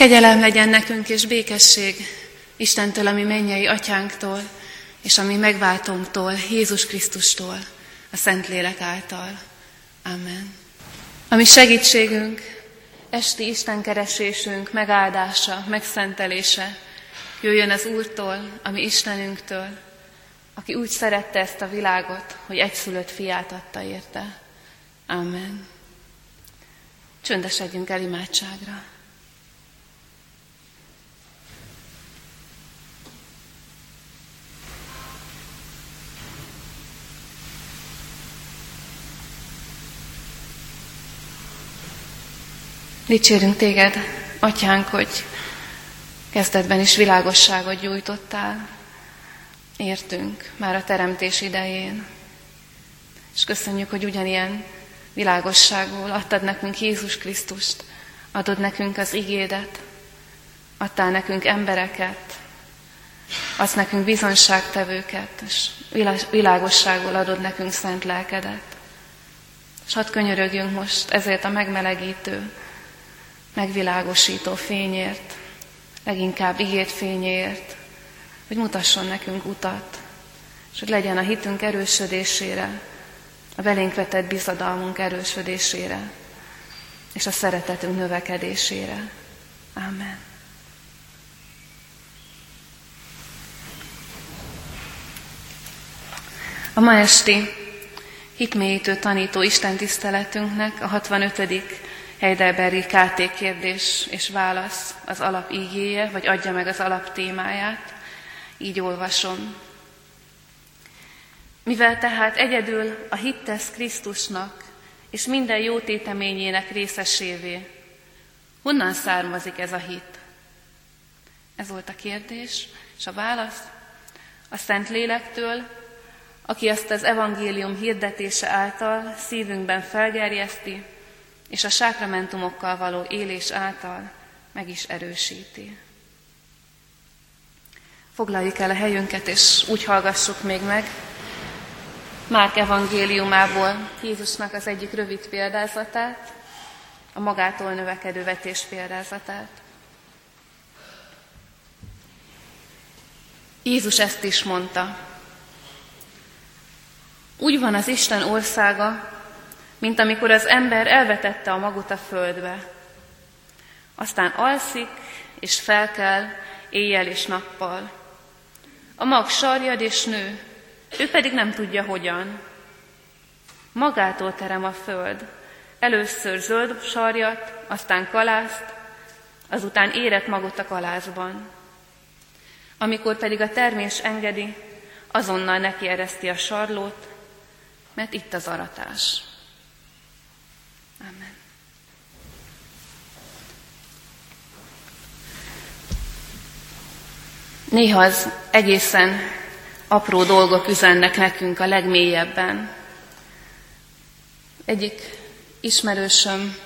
Kegyelem legyen nekünk és békesség Istentől, ami mennyei atyánktól, és ami megváltónktól, Jézus Krisztustól, a Szentlélek által. Amen. Ami segítségünk, esti Istenkeresésünk megáldása, megszentelése jöjjön az Úrtól, ami Istenünktől, aki úgy szerette ezt a világot, hogy egyszülött fiát adta érte. Amen. Csöndesedjünk el imádságra. Dicsérünk téged, atyánk, hogy kezdetben is világosságot gyújtottál, értünk már a teremtés idején. És köszönjük, hogy ugyanilyen világosságból adtad nekünk Jézus Krisztust, adod nekünk az igédet, adtál nekünk embereket, adsz nekünk bizonságtevőket, és világosságból adod nekünk szent lelkedet. És hadd könyörögjünk most ezért a megmelegítő, megvilágosító fényért, leginkább ígért fényért, hogy mutasson nekünk utat, és hogy legyen a hitünk erősödésére, a belénk vetett bizadalmunk erősödésére, és a szeretetünk növekedésére. Amen. A ma esti hitmélyítő tanító Isten tiszteletünknek a 65. Heidelbergi KT kérdés és válasz az alap ígéje, vagy adja meg az alap témáját. Így olvasom. Mivel tehát egyedül a hit Krisztusnak és minden jó téteményének részesévé, honnan származik ez a hit? Ez volt a kérdés, és a válasz a Szent Lélektől, aki ezt az evangélium hirdetése által szívünkben felgerjeszti, és a sákramentumokkal való élés által meg is erősíti. Foglaljuk el a helyünket, és úgy hallgassuk még meg Márk evangéliumából Jézusnak az egyik rövid példázatát, a magától növekedő vetés példázatát. Jézus ezt is mondta. Úgy van az Isten országa, mint amikor az ember elvetette a magot a földbe. Aztán alszik, és felkel éjjel és nappal. A mag sarjad és nő, ő pedig nem tudja hogyan. Magától terem a föld, először zöld sarjat, aztán kalászt, azután érett magot a kalászban. Amikor pedig a termés engedi, azonnal neki ereszti a sarlót, mert itt az aratás. Amen. Néha az egészen apró dolgok üzennek nekünk a legmélyebben. Egyik ismerősöm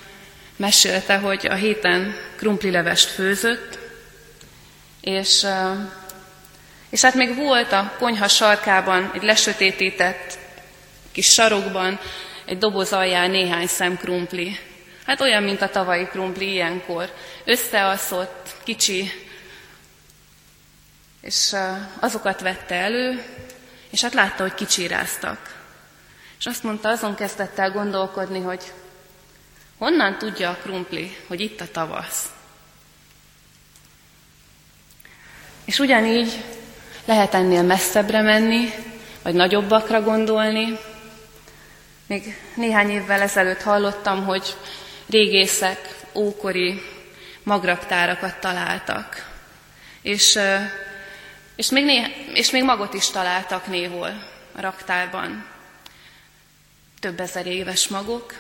mesélte, hogy a héten krumplilevest főzött, és, és hát még volt a konyha sarkában, egy lesötétített kis sarokban egy doboz alján néhány szem krumpli. Hát olyan, mint a tavalyi krumpli ilyenkor. Összeaszott, kicsi, és azokat vette elő, és hát látta, hogy kicsíráztak. És azt mondta, azon kezdett el gondolkodni, hogy honnan tudja a krumpli, hogy itt a tavasz. És ugyanígy lehet ennél messzebbre menni, vagy nagyobbakra gondolni, még néhány évvel ezelőtt hallottam, hogy régészek ókori magraktárakat találtak. És, és, még néha, és még magot is találtak néhol a raktárban. Több ezer éves magok,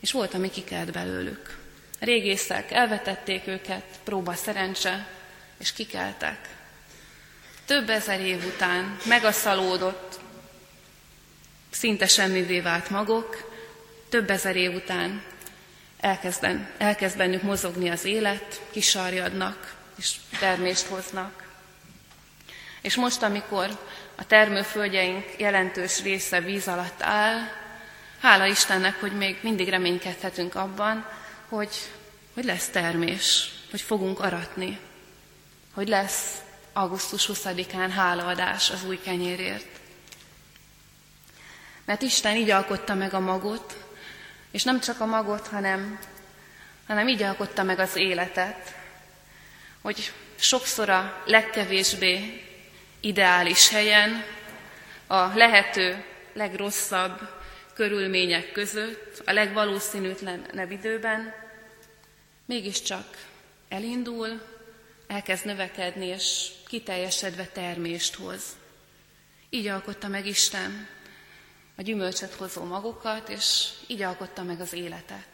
és volt, ami kikelt belőlük. A régészek elvetették őket, próba szerencse, és kikeltek. Több ezer év után megaszalódott, szinte semmivé vált magok, több ezer év után elkezden, elkezd bennük mozogni az élet, kisarjadnak és termést hoznak. És most, amikor a termőföldjeink jelentős része víz alatt áll, hála Istennek, hogy még mindig reménykedhetünk abban, hogy, hogy lesz termés, hogy fogunk aratni, hogy lesz augusztus 20-án hálaadás az új kenyérért. Mert Isten így alkotta meg a magot, és nem csak a magot, hanem, hanem így alkotta meg az életet, hogy sokszor a legkevésbé ideális helyen, a lehető legrosszabb körülmények között, a legvalószínűtlenebb időben, mégiscsak elindul, elkezd növekedni, és kiteljesedve termést hoz. Így alkotta meg Isten a gyümölcsöt hozó magokat, és így alkotta meg az életet.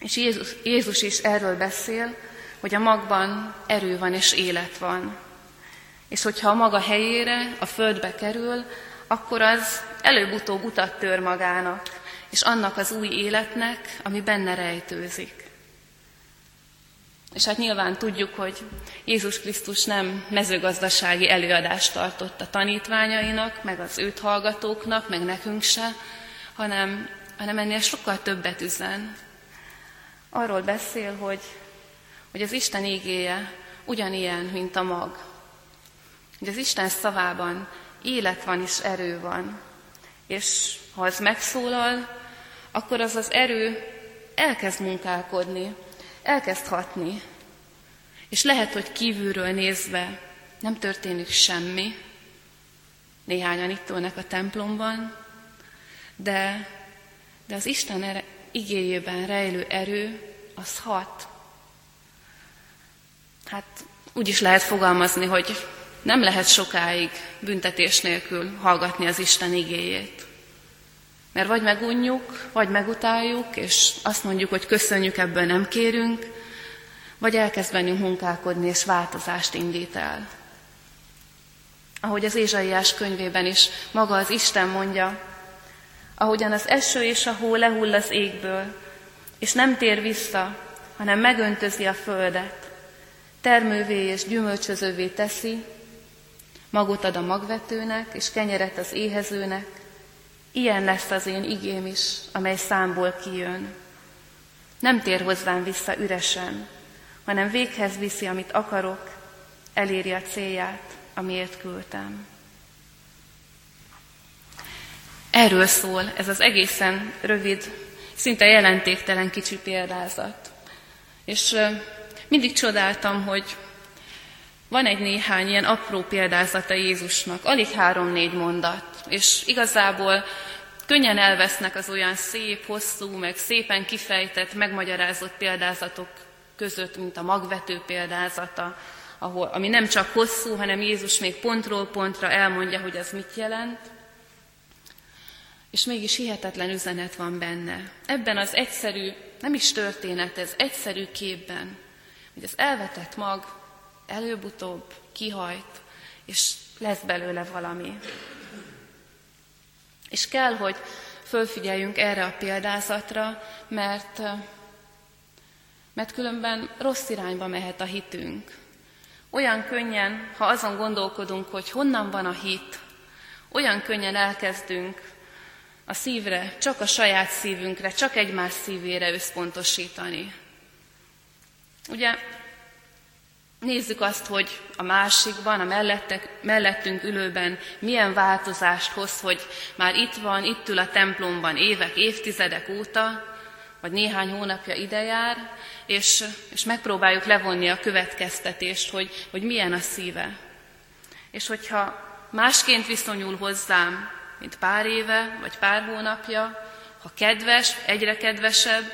És Jézus, Jézus is erről beszél, hogy a magban erő van és élet van. És hogyha a maga helyére, a földbe kerül, akkor az előbb-utóbb utat tör magának, és annak az új életnek, ami benne rejtőzik. És hát nyilván tudjuk, hogy Jézus Krisztus nem mezőgazdasági előadást tartott a tanítványainak, meg az őt hallgatóknak, meg nekünk se, hanem, hanem ennél sokkal többet üzen. Arról beszél, hogy, hogy az Isten ígéje ugyanilyen, mint a mag. Hogy az Isten szavában élet van és erő van. És ha az megszólal, akkor az az erő elkezd munkálkodni, elkezd hatni. És lehet, hogy kívülről nézve nem történik semmi, néhányan itt ülnek a templomban, de, de az Isten erre, igéjében rejlő erő, az hat. Hát úgy is lehet fogalmazni, hogy nem lehet sokáig büntetés nélkül hallgatni az Isten igéjét. Mert vagy megunjuk, vagy megutáljuk, és azt mondjuk, hogy köszönjük, ebből nem kérünk, vagy elkezd bennünk munkálkodni, és változást indít el. Ahogy az Ézsaiás könyvében is maga az Isten mondja, ahogyan az eső és a hó lehull az égből, és nem tér vissza, hanem megöntözi a földet, termővé és gyümölcsözővé teszi, magot ad a magvetőnek, és kenyeret az éhezőnek, Ilyen lesz az én igém is, amely számból kijön. Nem tér hozzám vissza üresen, hanem véghez viszi, amit akarok, eléri a célját, amiért küldtem. Erről szól ez az egészen rövid, szinte jelentéktelen kicsi példázat. És mindig csodáltam, hogy van egy néhány ilyen apró példázata Jézusnak, alig három-négy mondat, és igazából könnyen elvesznek az olyan szép, hosszú, meg szépen kifejtett, megmagyarázott példázatok között, mint a magvető példázata, ahol, ami nem csak hosszú, hanem Jézus még pontról pontra elmondja, hogy az mit jelent. És mégis hihetetlen üzenet van benne. Ebben az egyszerű, nem is történet, ez egyszerű képben, hogy az elvetett mag előbb-utóbb kihajt, és lesz belőle valami. És kell, hogy fölfigyeljünk erre a példázatra, mert, mert különben rossz irányba mehet a hitünk. Olyan könnyen, ha azon gondolkodunk, hogy honnan van a hit, olyan könnyen elkezdünk a szívre, csak a saját szívünkre, csak egymás szívére összpontosítani. Ugye Nézzük azt, hogy a másikban, a mellettek, mellettünk ülőben milyen változást hoz, hogy már itt van, itt ül a templomban évek, évtizedek óta, vagy néhány hónapja ide jár, és, és megpróbáljuk levonni a következtetést, hogy, hogy milyen a szíve. És hogyha másként viszonyul hozzám, mint pár éve, vagy pár hónapja, ha kedves, egyre kedvesebb,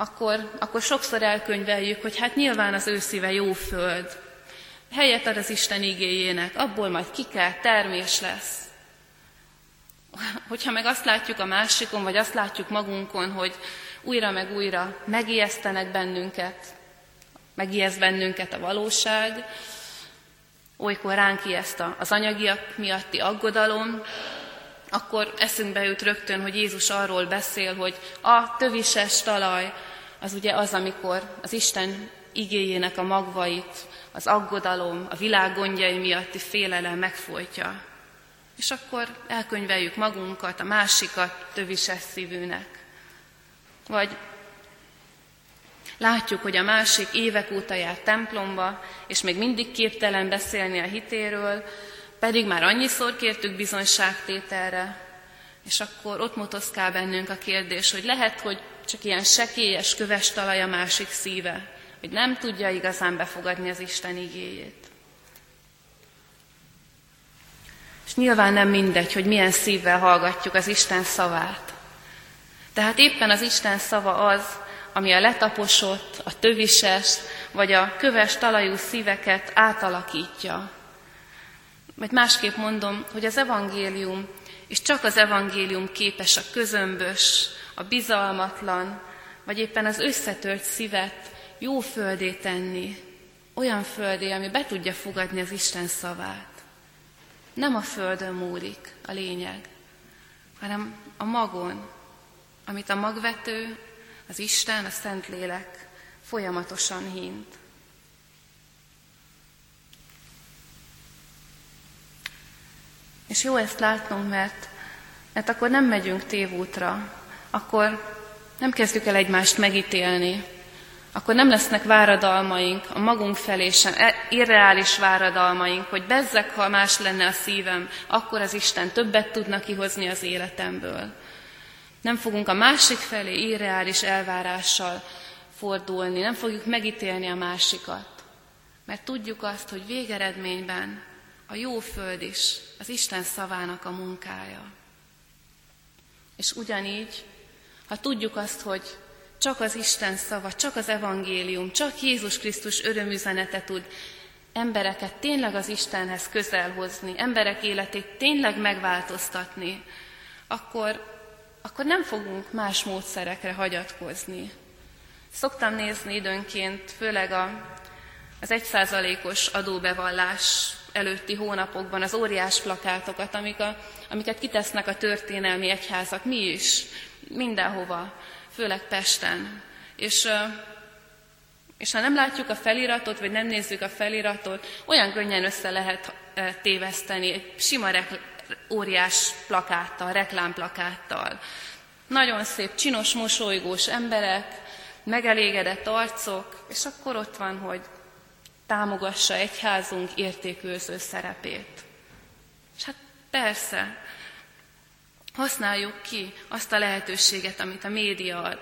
akkor, akkor sokszor elkönyveljük, hogy hát nyilván az ő szíve jó föld. Helyet ad az Isten igéjének, abból majd ki kell, termés lesz. Hogyha meg azt látjuk a másikon, vagy azt látjuk magunkon, hogy újra meg újra megijesztenek bennünket, megijeszt bennünket a valóság, olykor ránk ijeszt az anyagiak miatti aggodalom, akkor eszünkbe jut rögtön, hogy Jézus arról beszél, hogy a tövises talaj, az ugye az, amikor az Isten igéjének a magvait, az aggodalom, a világ gondjai miatti félelem megfolytja. És akkor elkönyveljük magunkat, a másikat tövises szívűnek. Vagy Látjuk, hogy a másik évek óta jár templomba, és még mindig képtelen beszélni a hitéről, pedig már annyiszor kértük bizonyságtételre, és akkor ott motoszkál bennünk a kérdés, hogy lehet, hogy csak ilyen sekélyes, köves talaj a másik szíve, hogy nem tudja igazán befogadni az Isten igéjét. És nyilván nem mindegy, hogy milyen szívvel hallgatjuk az Isten szavát. Tehát éppen az Isten szava az, ami a letaposott, a tövises, vagy a köves talajú szíveket átalakítja. Vagy másképp mondom, hogy az evangélium, és csak az evangélium képes a közömbös, a bizalmatlan, vagy éppen az összetört szívet jó földé tenni, olyan földé, ami be tudja fogadni az Isten szavát. Nem a földön múlik a lényeg, hanem a magon, amit a magvető, az Isten, a Szentlélek folyamatosan hint. És jó ezt látnunk, mert, mert akkor nem megyünk tévútra, akkor nem kezdjük el egymást megítélni, akkor nem lesznek váradalmaink a magunk felé sem, e, irreális váradalmaink, hogy bezzek, ha más lenne a szívem, akkor az Isten többet tudna kihozni az életemből. Nem fogunk a másik felé irreális elvárással fordulni, nem fogjuk megítélni a másikat, mert tudjuk azt, hogy végeredményben a jó föld is az Isten szavának a munkája. És ugyanígy, ha tudjuk azt, hogy csak az Isten szava, csak az evangélium, csak Jézus Krisztus örömüzenete tud embereket tényleg az Istenhez közel hozni, emberek életét tényleg megváltoztatni, akkor, akkor nem fogunk más módszerekre hagyatkozni. Szoktam nézni időnként, főleg a, az egyszázalékos adóbevallás előtti hónapokban az óriás plakátokat, amik a, amiket kitesznek a történelmi egyházak, mi is, mindenhova főleg Pesten. És, és ha nem látjuk a feliratot, vagy nem nézzük a feliratot, olyan könnyen össze lehet téveszteni egy sima rekl- óriás plakáttal, reklámplakáttal. Nagyon szép, csinos, mosolygós emberek, megelégedett arcok, és akkor ott van, hogy támogassa egyházunk értékőző szerepét. És hát persze, Használjuk ki azt a lehetőséget, amit a média ad.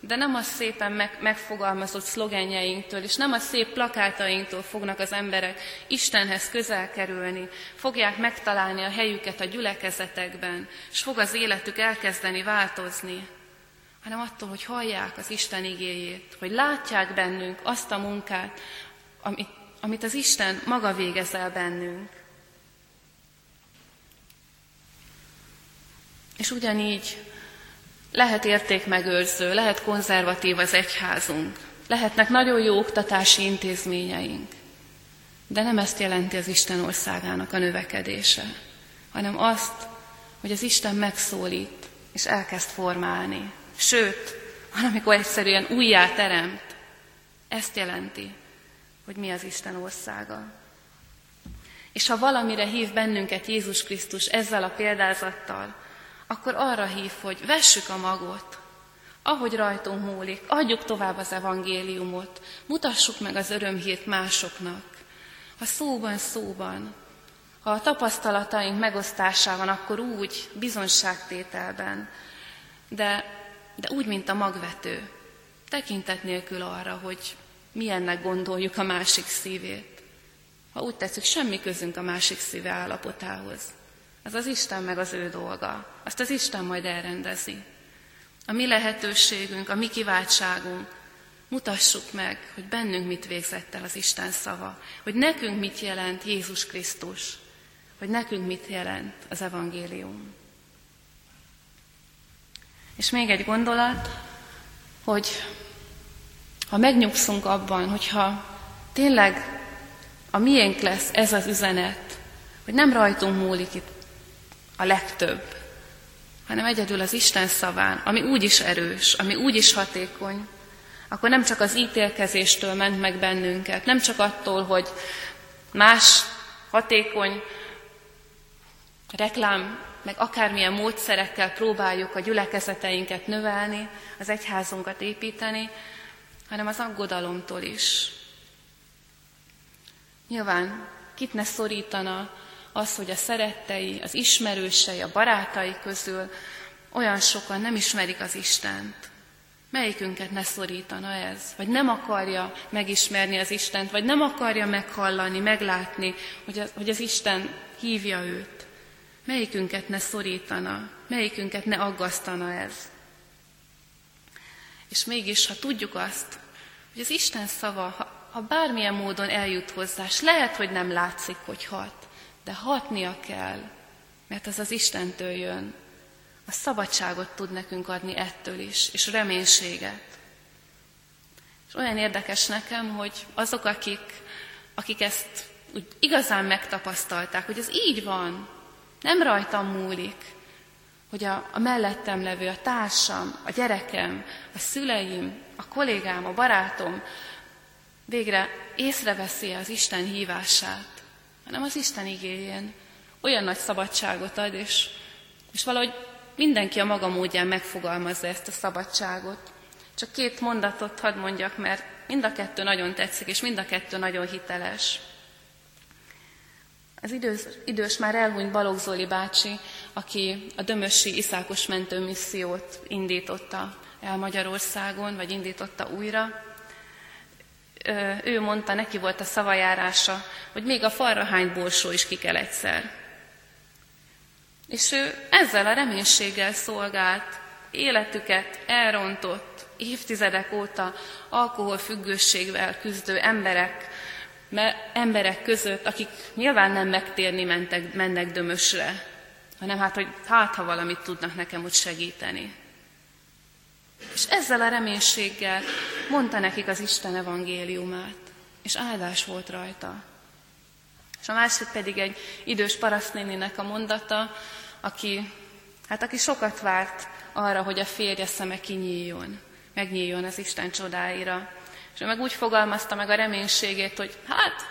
De nem a szépen meg, megfogalmazott szlogenjeinktől, és nem a szép plakátainktól fognak az emberek Istenhez közel kerülni, fogják megtalálni a helyüket a gyülekezetekben, és fog az életük elkezdeni változni, hanem attól, hogy hallják az Isten igéjét, hogy látják bennünk azt a munkát, amit, amit az Isten maga végezel bennünk. És ugyanígy lehet értékmegőrző, lehet konzervatív az egyházunk, lehetnek nagyon jó oktatási intézményeink, de nem ezt jelenti az Isten országának a növekedése, hanem azt, hogy az Isten megszólít, és elkezd formálni. Sőt, van, amikor egyszerűen újjá teremt. Ezt jelenti, hogy mi az Isten országa. És ha valamire hív bennünket Jézus Krisztus ezzel a példázattal, akkor arra hív, hogy vessük a magot, ahogy rajtunk múlik, adjuk tovább az evangéliumot, mutassuk meg az örömhírt másoknak. Ha szóban, szóban, ha a tapasztalataink megosztásában, akkor úgy, bizonságtételben, de, de úgy, mint a magvető, tekintet nélkül arra, hogy milyennek gondoljuk a másik szívét. Ha úgy tetszik, semmi közünk a másik szíve állapotához. Ez az Isten meg az ő dolga. Azt az Isten majd elrendezi. A mi lehetőségünk, a mi kiváltságunk, mutassuk meg, hogy bennünk mit végzett el az Isten szava, hogy nekünk mit jelent Jézus Krisztus, hogy nekünk mit jelent az evangélium. És még egy gondolat, hogy ha megnyugszunk abban, hogyha tényleg a miénk lesz ez az üzenet, hogy nem rajtunk múlik itt a legtöbb, hanem egyedül az Isten szaván, ami úgy is erős, ami úgy is hatékony, akkor nem csak az ítélkezéstől ment meg bennünket, nem csak attól, hogy más hatékony reklám, meg akármilyen módszerekkel próbáljuk a gyülekezeteinket növelni, az egyházunkat építeni, hanem az aggodalomtól is. Nyilván kit ne szorítana az, hogy a szerettei, az ismerősei, a barátai közül olyan sokan nem ismerik az Istent. Melyikünket ne szorítana ez? Vagy nem akarja megismerni az Istent, vagy nem akarja meghallani, meglátni, hogy az, hogy az Isten hívja őt. Melyikünket ne szorítana, melyikünket ne aggasztana ez? És mégis, ha tudjuk azt, hogy az Isten szava, ha, ha bármilyen módon eljut hozzá, és lehet, hogy nem látszik, hogy hat, de hatnia kell, mert az az Istentől jön, a szabadságot tud nekünk adni ettől is, és reménységet. És olyan érdekes nekem, hogy azok, akik, akik ezt úgy igazán megtapasztalták, hogy ez így van, nem rajtam múlik, hogy a, a mellettem levő, a társam, a gyerekem, a szüleim, a kollégám, a barátom végre észreveszi az Isten hívását, hanem az Isten igényén olyan nagy szabadságot ad, és, és valahogy mindenki a maga módján megfogalmazza ezt a szabadságot. Csak két mondatot hadd mondjak, mert mind a kettő nagyon tetszik, és mind a kettő nagyon hiteles. Az idős, idős már elhunyt Balogh Zoli bácsi, aki a Dömösi Iszákos Mentő indította el Magyarországon, vagy indította újra. Ő mondta, neki volt a szavajárása, hogy még a farrahány borsó is ki kell egyszer. És ő ezzel a reménységgel szolgált, életüket elrontott, évtizedek óta alkoholfüggőségvel küzdő emberek, emberek között, akik nyilván nem megtérni mentek, mennek dömösre, hanem hát, hogy hát, ha valamit tudnak nekem ott segíteni. És ezzel a reménységgel mondta nekik az Isten evangéliumát, és áldás volt rajta. És a másik pedig egy idős parasztnéninek a mondata, aki, hát aki sokat várt arra, hogy a férje szeme kinyíljon, megnyíljon az Isten csodáira. És ő meg úgy fogalmazta meg a reménységét, hogy hát,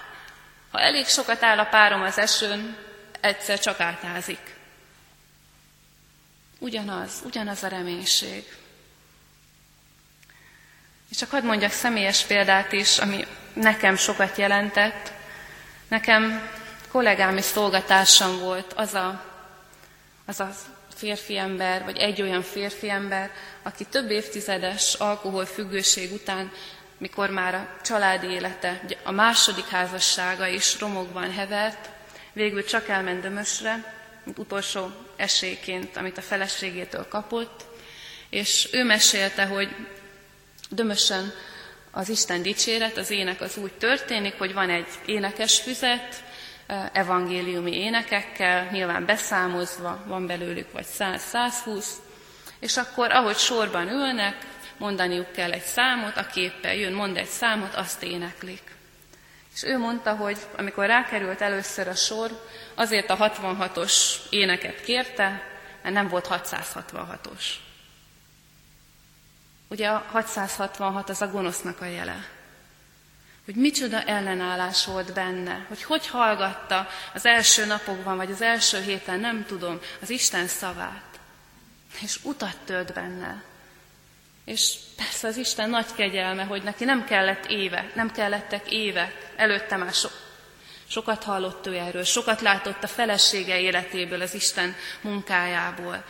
ha elég sokat áll a párom az esőn, egyszer csak átázik. Ugyanaz, ugyanaz a reménység. És csak hadd mondjak személyes példát is, ami nekem sokat jelentett. Nekem kollégám és szolgatársam volt az a, az a férfi ember, vagy egy olyan férfi ember, aki több évtizedes alkoholfüggőség után, mikor már a családi élete, a második házassága is romokban hevert, végül csak elment Dömösre, mint utolsó esélyként, amit a feleségétől kapott, és ő mesélte, hogy Dömösen az Isten dicséret, az ének az úgy történik, hogy van egy énekes füzet, evangéliumi énekekkel, nyilván beszámozva, van belőlük vagy 100-120, és akkor ahogy sorban ülnek, mondaniuk kell egy számot, aki éppen jön, mond egy számot, azt éneklik. És ő mondta, hogy amikor rákerült először a sor, azért a 66-os éneket kérte, mert nem volt 666-os. Ugye a 666 az a gonosznak a jele. Hogy micsoda ellenállás volt benne, hogy hogy hallgatta az első napokban, vagy az első héten, nem tudom, az Isten szavát. És utat tölt benne. És persze az Isten nagy kegyelme, hogy neki nem kellett évek, nem kellettek évek, előtte már so, sokat hallott ő erről, sokat látott a felesége életéből, az Isten munkájából.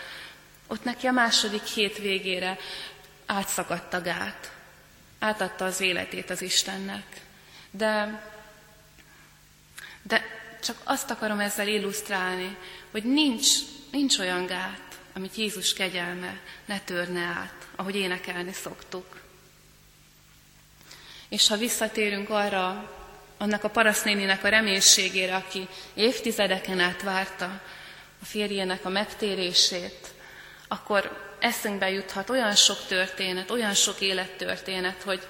Ott neki a második hét végére átszakadt a gát. Átadta az életét az Istennek. De, de csak azt akarom ezzel illusztrálni, hogy nincs, nincs olyan gát, amit Jézus kegyelme ne törne át, ahogy énekelni szoktuk. És ha visszatérünk arra, annak a parasznéninek a reménységére, aki évtizedeken át várta a férjének a megtérését, akkor eszünkbe juthat olyan sok történet, olyan sok élettörténet, hogy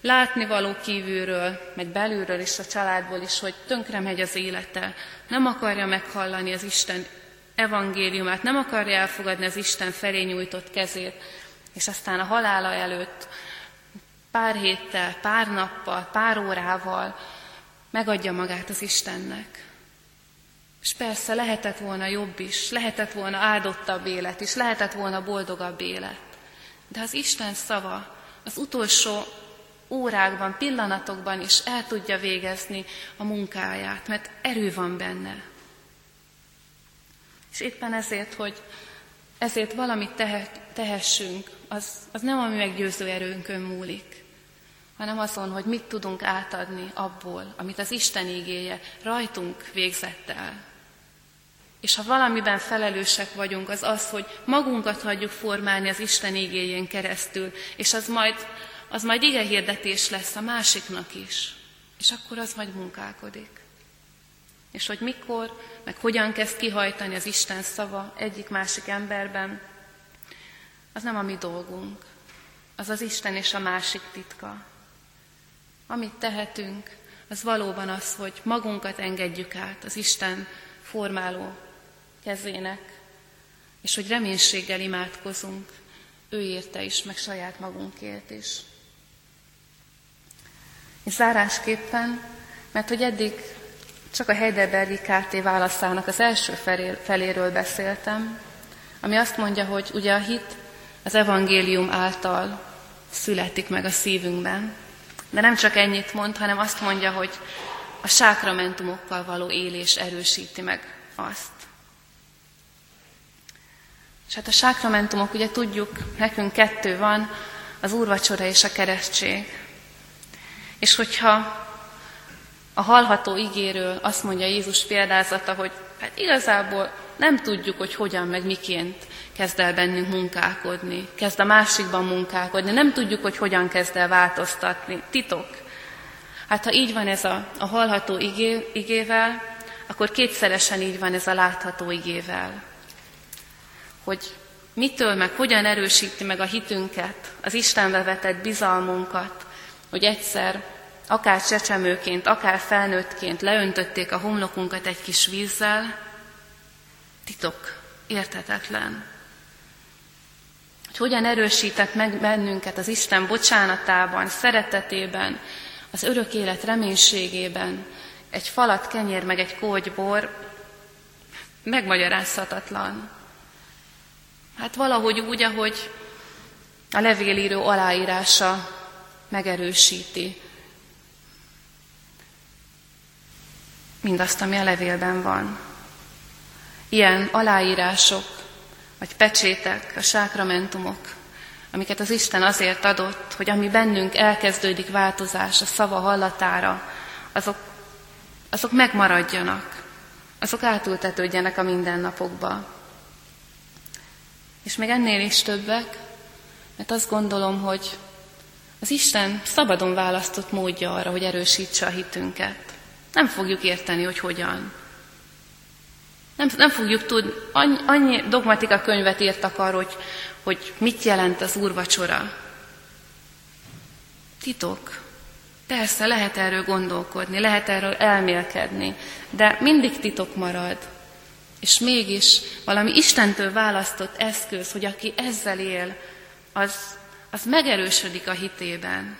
látni való kívülről, meg belülről is, a családból is, hogy tönkre megy az élete, nem akarja meghallani az Isten evangéliumát, nem akarja elfogadni az Isten felé nyújtott kezét, és aztán a halála előtt pár héttel, pár nappal, pár órával megadja magát az Istennek. És persze lehetett volna jobb is, lehetett volna áldottabb élet is, lehetett volna boldogabb élet. De az Isten szava az utolsó órákban, pillanatokban is el tudja végezni a munkáját, mert erő van benne. És éppen ezért, hogy ezért valamit tehessünk, az, az nem a mi meggyőző erőnkön múlik, hanem azon, hogy mit tudunk átadni abból, amit az Isten ígéje rajtunk végzett el. És ha valamiben felelősek vagyunk, az az, hogy magunkat hagyjuk formálni az Isten ígéjén keresztül, és az majd, az majd ige hirdetés lesz a másiknak is. És akkor az majd munkálkodik. És hogy mikor, meg hogyan kezd kihajtani az Isten szava egyik-másik emberben, az nem a mi dolgunk. Az az Isten és a másik titka. Amit tehetünk, az valóban az, hogy magunkat engedjük át az Isten formáló kezének, és hogy reménységgel imádkozunk, ő érte is, meg saját magunkért is. És zárásképpen, mert hogy eddig csak a Heidelbergi KT válaszának az első feléről beszéltem, ami azt mondja, hogy ugye a hit az evangélium által születik meg a szívünkben. De nem csak ennyit mond, hanem azt mondja, hogy a sákramentumokkal való élés erősíti meg azt. És hát a sákramentumok, ugye tudjuk, nekünk kettő van, az úrvacsora és a keresztség. És hogyha a hallható igéről azt mondja Jézus példázata, hogy hát igazából nem tudjuk, hogy hogyan, meg miként kezd el bennünk munkálkodni, kezd a másikban munkálkodni, nem tudjuk, hogy hogyan kezd el változtatni. Titok. Hát ha így van ez a, a hallható igé, igével, akkor kétszeresen így van ez a látható igével. Hogy mitől, meg hogyan erősíti meg a hitünket, az Istenbe vetett bizalmunkat, hogy egyszer akár csecsemőként, akár felnőttként leöntötték a homlokunkat egy kis vízzel, titok, érthetetlen. Hogy hogyan erősített meg bennünket az Isten bocsánatában, szeretetében, az örök élet reménységében, egy falat kenyér meg egy kógybor, megmagyarázhatatlan. Hát valahogy úgy, ahogy a levélíró aláírása megerősíti mindazt, ami a levélben van. Ilyen aláírások, vagy pecsétek, a sákramentumok, amiket az Isten azért adott, hogy ami bennünk elkezdődik változás a szava hallatára, azok, azok megmaradjanak, azok átültetődjenek a mindennapokba. És még ennél is többek, mert azt gondolom, hogy az Isten szabadon választott módja arra, hogy erősítse a hitünket. Nem fogjuk érteni, hogy hogyan. Nem, nem fogjuk tudni, annyi, annyi dogmatika könyvet írtak arról, hogy, hogy mit jelent az úrvacsora. Titok. Persze, lehet erről gondolkodni, lehet erről elmélkedni, de mindig titok marad. És mégis valami Istentől választott eszköz, hogy aki ezzel él, az, az megerősödik a hitében.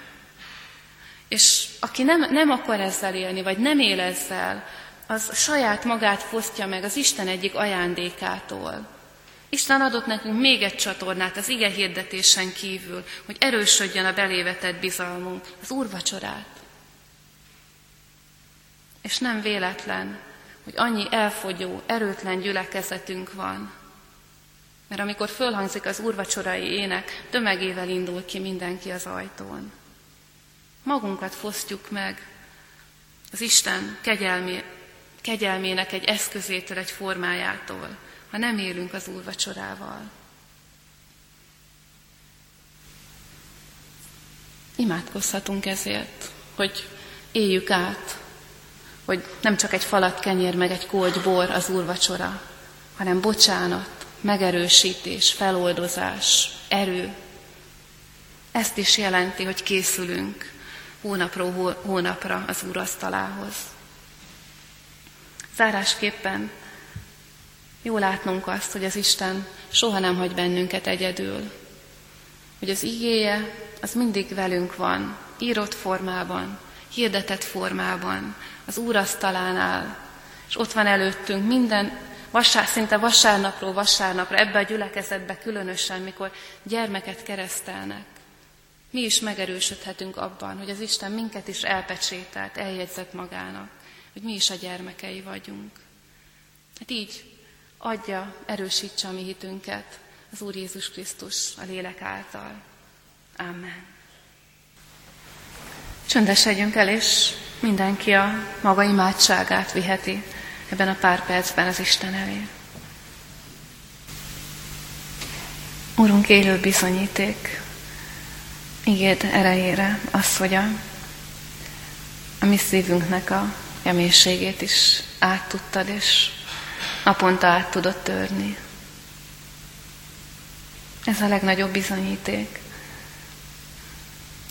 És aki nem, nem akar ezzel élni, vagy nem él ezzel, az saját magát fosztja meg az Isten egyik ajándékától. Isten adott nekünk még egy csatornát az ige hirdetésen kívül, hogy erősödjön a belévetett bizalmunk, az úrvacsorát. És nem véletlen, hogy annyi elfogyó, erőtlen gyülekezetünk van. Mert amikor fölhangzik az úrvacsorai ének, tömegével indul ki mindenki az ajtón. Magunkat fosztjuk meg az Isten kegyelmé, kegyelmének egy eszközétől, egy formájától, ha nem élünk az úrvacsorával. Imádkozhatunk ezért, hogy éljük át, hogy nem csak egy falat kenyér meg egy kógy bor az úrvacsora, hanem bocsánat, megerősítés, feloldozás, erő. Ezt is jelenti, hogy készülünk hónapról hónapra az Úr asztalához. Zárásképpen jó látnunk azt, hogy az Isten soha nem hagy bennünket egyedül, hogy az igéje az mindig velünk van, írott formában, hirdetett formában, az úrasztalánál, és ott van előttünk minden, vasár, szinte vasárnapról vasárnapra, ebbe a gyülekezetbe különösen, mikor gyermeket keresztelnek. Mi is megerősödhetünk abban, hogy az Isten minket is elpecsételt, eljegyzett magának, hogy mi is a gyermekei vagyunk. Hát így adja, erősítse a mi hitünket az Úr Jézus Krisztus a lélek által. Amen. Csöndesedjünk el, és mindenki a maga imádságát viheti ebben a pár percben az Isten elé. Urunk, élő bizonyíték, ígéd erejére az, hogy a, a mi szívünknek a keménységét is át tudtad, és naponta át tudod törni. Ez a legnagyobb bizonyíték.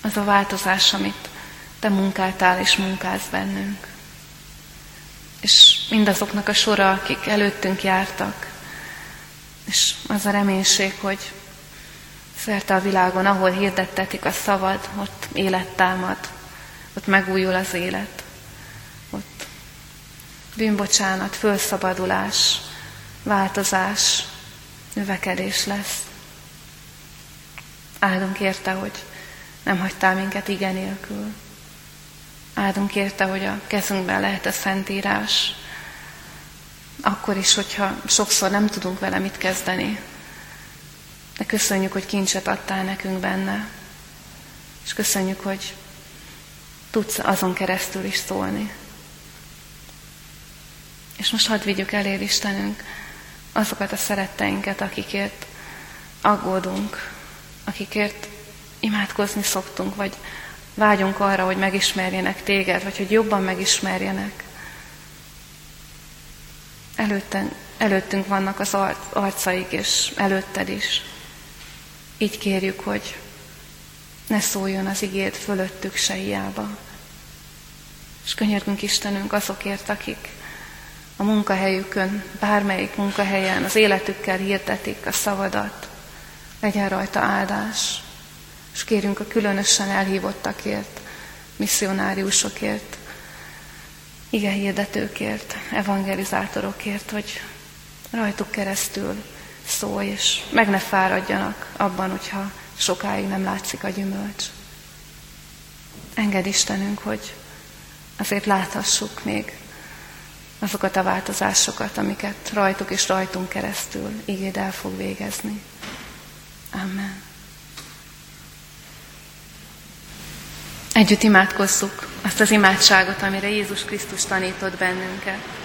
Az a változás, amit te munkáltál és munkálsz bennünk. És mindazoknak a sora, akik előttünk jártak, és az a reménység, hogy szerte a világon, ahol hirdettetik a szavad, ott élet ott megújul az élet, ott bűnbocsánat, fölszabadulás, változás, növekedés lesz. Áldunk érte, hogy nem hagytál minket igen nélkül. Áldunk érte, hogy a kezünkben lehet a Szentírás, akkor is, hogyha sokszor nem tudunk vele mit kezdeni. De köszönjük, hogy kincset adtál nekünk benne. És köszönjük, hogy tudsz azon keresztül is szólni. És most hadd vigyük elér Istenünk azokat a szeretteinket, akikért aggódunk, akikért imádkozni szoktunk, vagy vágyunk arra, hogy megismerjenek téged, vagy hogy jobban megismerjenek. Előtten, előttünk vannak az arcaik, és előtted is. Így kérjük, hogy ne szóljon az igét fölöttük se hiába. És könyörgünk Istenünk azokért, akik a munkahelyükön, bármelyik munkahelyen az életükkel hirdetik a szavadat. Legyen rajta áldás. És kérünk a különösen elhívottakért, misszionáriusokért, ige hirdetőkért, evangelizátorokért, hogy rajtuk keresztül szólj, és meg ne fáradjanak abban, hogyha sokáig nem látszik a gyümölcs. Engedd Istenünk, hogy azért láthassuk még azokat a változásokat, amiket rajtuk és rajtunk keresztül igéd el fog végezni. Amen. Együtt imádkozzuk azt az imádságot, amire Jézus Krisztus tanított bennünket.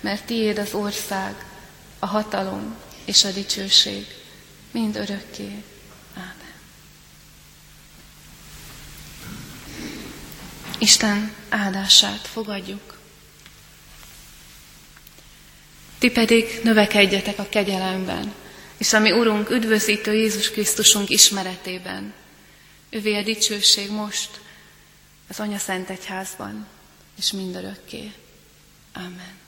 mert tiéd az ország, a hatalom és a dicsőség, mind örökké. Ámen. Isten áldását fogadjuk. Ti pedig növekedjetek a kegyelemben, és ami Urunk, üdvözítő Jézus Krisztusunk ismeretében. Ővé a dicsőség most az Anya Szent Egyházban, és mindörökké. Amen.